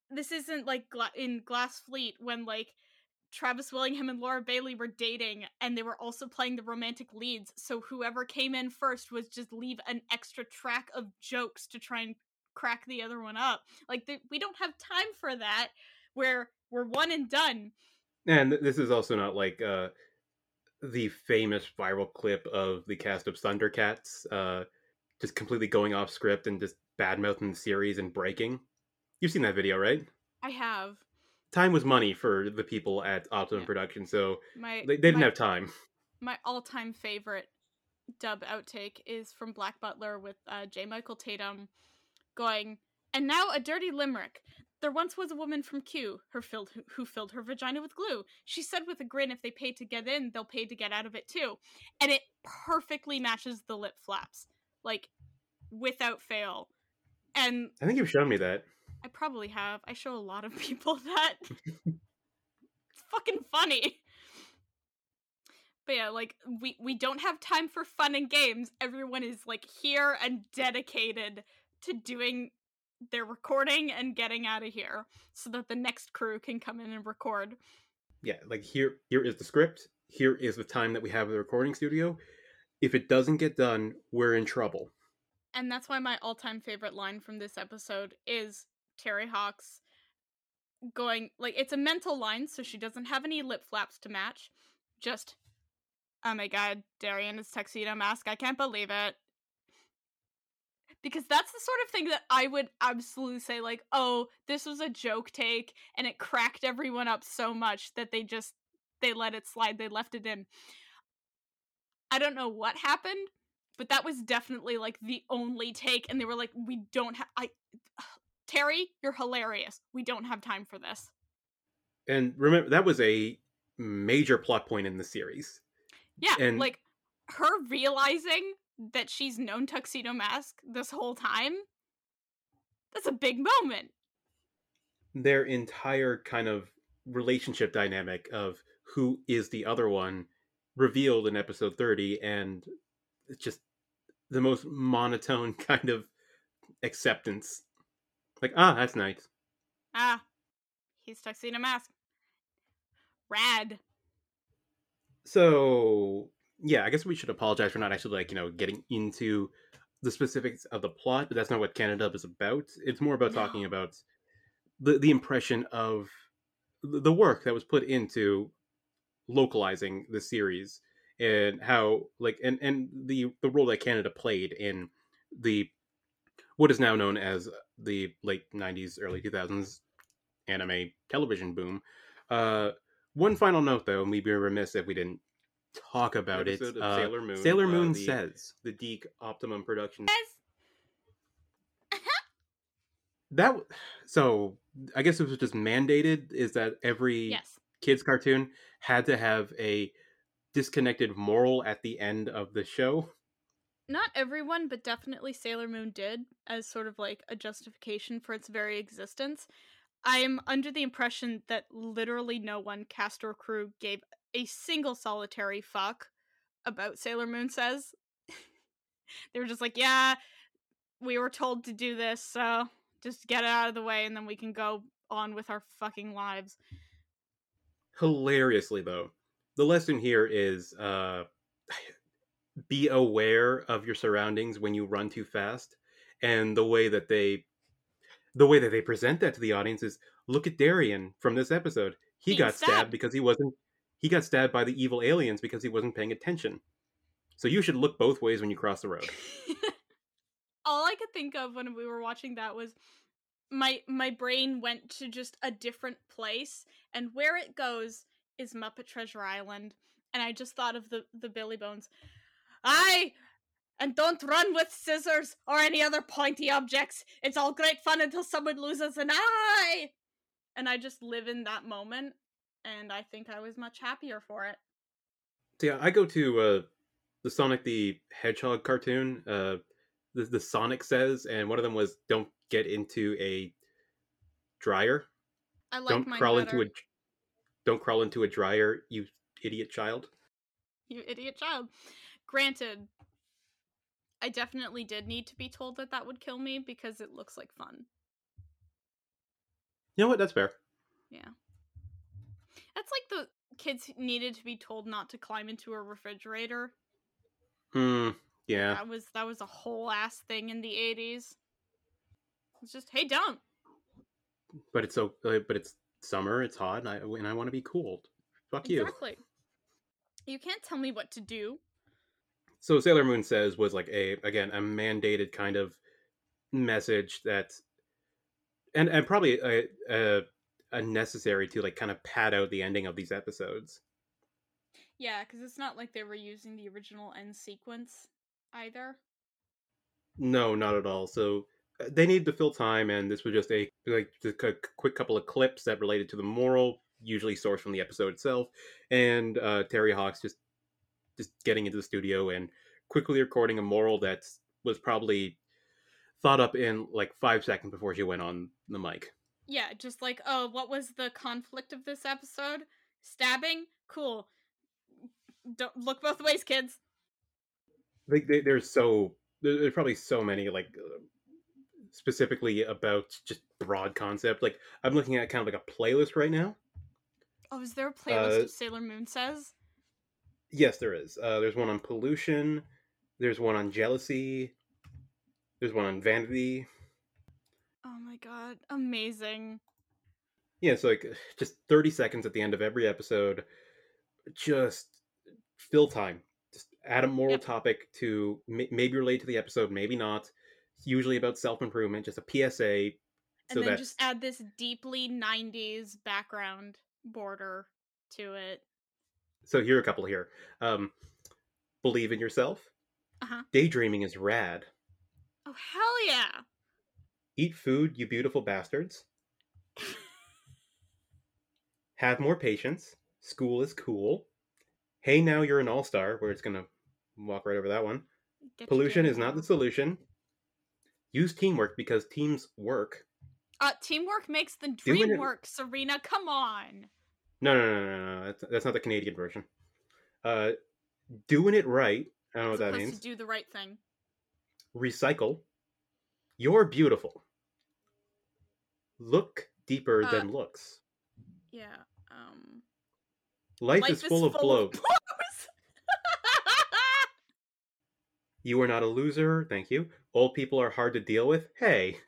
this isn't like gla- in Glass Fleet when like Travis Willingham and Laura Bailey were dating and they were also playing the romantic leads. So whoever came in first was just leave an extra track of jokes to try and crack the other one up. Like th- we don't have time for that where we're one and done. And this is also not like uh, the famous viral clip of the cast of Thundercats uh, just completely going off script and just bad mouthing the series and breaking. You've seen that video, right? I have time was money for the people at Optimum Yeah. Production, so my they, they didn't my, have time. my all-time favorite dub outtake is from Black Butler with uh, J. Michael Tatum going, and now a dirty limerick. There once was a woman from Q, her filled who, filled her vagina with glue. She said with a grin, if they pay to get in, they'll pay to get out of it too. And it perfectly matches the lip flaps, like without fail. And I think you've shown me that. I probably have. I show a lot of people that. it's fucking funny. But yeah, like we we don't have time for fun and games. Everyone is like here and dedicated to doing their recording and getting out of here so that the next crew can come in and record. Yeah, like here here is the script. Here is the time that we have at the recording studio. If it doesn't get done, we're in trouble. And that's why my all-time favorite line from this episode is Terri Hawkes going like it's a mental line so she doesn't have any lip flaps to match. Just oh my god, Darian is tuxedo mask. I can't believe it. Because that's the sort of thing that I would absolutely say like, "Oh, this was a joke take and it cracked everyone up so much that they just they let it slide. They left it in." I don't know what happened, but that was definitely like the only take and they were like we don't have i terry you're hilarious we don't have time for this And remember that was a major plot point in the series. yeah And- like her realizing that she's known tuxedo mask this whole time that's a big moment Their entire kind of relationship dynamic of who is the other one revealed in episode 30 and it's just the most monotone kind of acceptance. Like, ah, that's nice. ah he's tuxedo mask rad So yeah, I guess we should apologize for not actually like you know getting into the specifics of the plot, but that's not what CanaDub is about. It's more about talking about the the impression of the work that was put into localizing the series and how like and and the the role that Canada played in the what is now known as the late 90s early 2000s anime television boom uh one final note, though, and we'd be remiss if we didn't talk about it. Of Uh, Sailor Moon, Sailor uh, Moon the- says the DiC Optimum production. yes That w- so I guess it was just mandated is that every yes kids cartoon had to have a disconnected moral at the end of the show. not everyone, but definitely Sailor Moon did as sort of like a justification for its very existence. I'm under the impression that literally no one, cast or crew, gave a single solitary fuck about Sailor Moon says. they were just like, yeah, we were told to do this, so just get it out of the way and then we can go on with our fucking lives. Hilariously though, the lesson here is uh be aware of your surroundings when you run too fast and the way that they the way that they present that to the audience is look at Darian from this episode. He Being got stabbed. stabbed. because he wasn't he got stabbed by the evil aliens because he wasn't paying attention. So you should look both ways when you cross the road. all I could think of when we were watching that was my my brain went to just a different place and where it goes is Muppet Treasure Island and I just thought of the the Billy Bones. Aye, and don't run with scissors or any other pointy objects. It's all great fun until someone loses an eye. And I just live in that moment and I think I was much happier for it. So yeah, I go to uh, the Sonic the Hedgehog cartoon. Uh, the, the Sonic says, and one of them was, "Don't get into a dryer. I like don't crawl better. into a don't crawl into a dryer, you idiot child." you idiot child. Granted, I definitely did need to be told that that would kill me because it looks like fun. You know what? That's fair. Yeah. That's like the kids needed to be told not to climb into a refrigerator. Hmm. Yeah. That was that was a whole ass thing in the 80s. It's just, hey, don't. But it's so. Uh, but it's summer. It's hot, and I and I want to be cooled. Fuck you. Exactly. You can't tell me what to do. so Sailor Moon says was like a again a mandated kind of message that and and probably a, a, a necessary to like kind of pad out the ending of these episodes. Yeah, because it's not like they were using the original end sequence either. No, not at all. So uh, they need to fill time, and this was just a like just a quick couple of clips that related to the moral, usually sourced from the episode itself, and uh, Terri Hawkes just just getting into the studio and quickly recording a moral that was probably thought up in like five seconds before she went on the mic. Yeah, just like, oh, what was the conflict of this episode? Stabbing? Cool. Don't look both ways, kids. Like they, there's so there's probably so many like uh, specifically about just broad concept. Like I'm looking at kind of like a playlist right now. Oh, is there a playlist Uh, of Sailor Moon says? Yes, there is. Uh, there's one on pollution. There's one on jealousy. There's one on vanity. Oh my god, amazing. Yeah, so like just 30 seconds at the end of every episode, just fill time. Just add a moral Yep. topic to m- maybe relate to the episode, maybe not. It's usually about self improvement, just a PSA. And So then that just add this deeply 90s background border to it. so here are a couple here. Um, believe in yourself. Uh-huh. Daydreaming is rad. Oh, hell yeah! Eat food, you beautiful bastards. Have more patience. School is cool. Hey, now you're an all star. Where it's gonna walk right over that one. Get Pollution is not the solution. Use teamwork because teams work. Uh, teamwork makes the dream work, Serena. Come on. No, no, no, no, no. That's, that's not the Canadian version. Uh, doing it right. I don't know what that means. to do the right thing. Recycle. You're beautiful. Look deeper Uh, than looks. Yeah. Um. Life, is full of blows. blows. You are not a loser. Thank you. Old people are hard to deal with. Hey.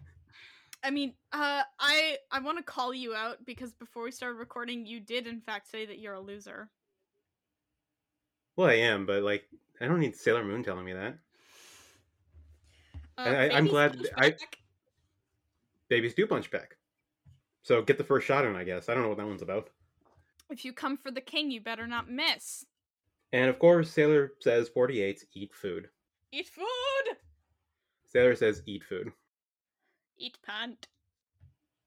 I mean, uh, I I want to call you out because before we started recording, you did in fact say that you're a loser. Well, I am, but like, I don't need Sailor Moon telling me that. Uh, I- I'm glad I- Babies do punch back. So get the first shot in, I guess. I don't know what that one's about. If you come for the king, you better not miss. And of course, Sailor says 48, eat food. Eat food. Sailor says eat food. Eat pant.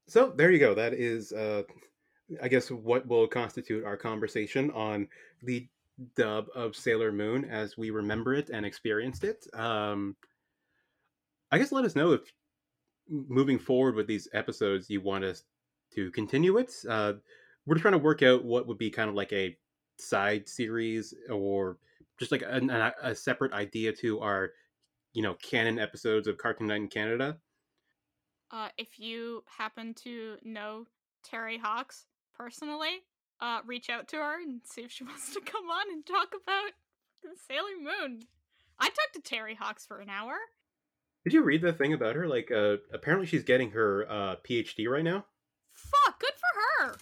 So there you go. That is, uh, I guess, what will constitute our conversation on the dub of Sailor Moon as we remember it and experienced it. Um, I guess let us know if moving forward with these episodes you want us to continue it. Uh, we're trying to work out what would be kind of like a side series or just like a, separate idea to our, you know, canon episodes of Cartoon Night in Canada. Uh, if you happen to know Terri Hawkes personally, uh, reach out to her and see if she wants to come on and talk about Sailor Moon. I talked to Terri Hawkes for an hour. Did you read the thing about her? Like, uh, apparently she's getting her uh, PhD right now. Fuck, good for her.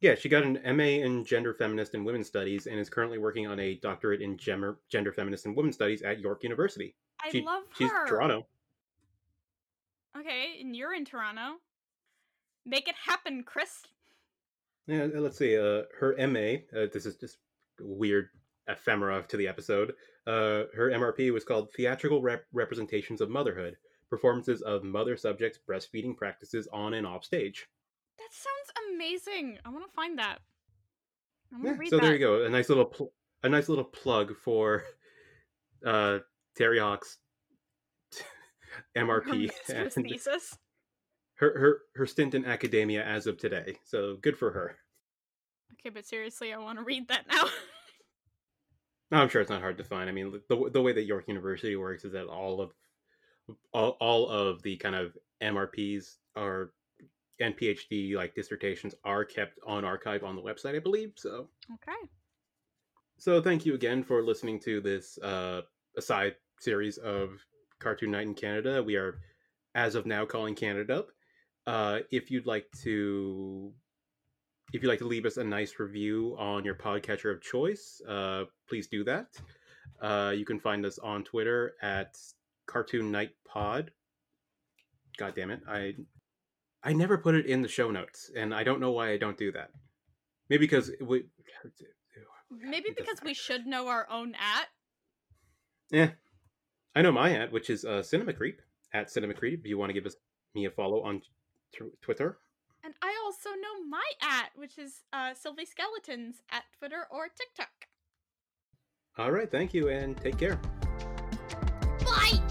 Yeah, she got an MA in Gender Feminist and Women's Studies and is currently working on a doctorate in Gem- Gender Feminist and Women's Studies at York University. I She- love She's. Toronto. Okay, and you're in Toronto. Make it happen, Chris. Yeah, let's see. Uh, her MA. Uh, this is just weird ephemera to the episode. Uh, her MRP was called Theatrical Rep- Representations of Motherhood: Performances of Mother Subjects Breastfeeding Practices on and off stage. That sounds amazing. I want to find that. I want to Yeah, read so that. there you go. A nice little pl- a nice little plug for uh, Terry Hawk's Her MRP master's and thesis. her, her her stint in academia as of today. So good for her. Okay, but seriously, I want to read that now. No, I'm sure it's not hard to find. I mean, the the way that York University works is that all of all, all of the kind of MRPs are and PhD like dissertations are kept on archive on the website, I believe. So okay. so thank you again for listening to this uh aside series of Cartoon Night in Canada. We are as of now calling Canada up. Uh if you'd like to if you'd like to leave us a nice review on your podcatcher of choice, uh, please do that. Uh, you can find us on Twitter at Cartoon Night Pod. God damn it, I I never put it in the show notes, and I don't know why I don't do that. Maybe because we. Maybe because we should know our own at. Yeah, I know my at, which is uh, Cinema Creep at Cinema Creep. If you want to give us me a follow on tw- Twitter, And I also know my at, which is uh, Sylvie Skeletons at Twitter or TikTok. all right. Thank you, and take care. Bye!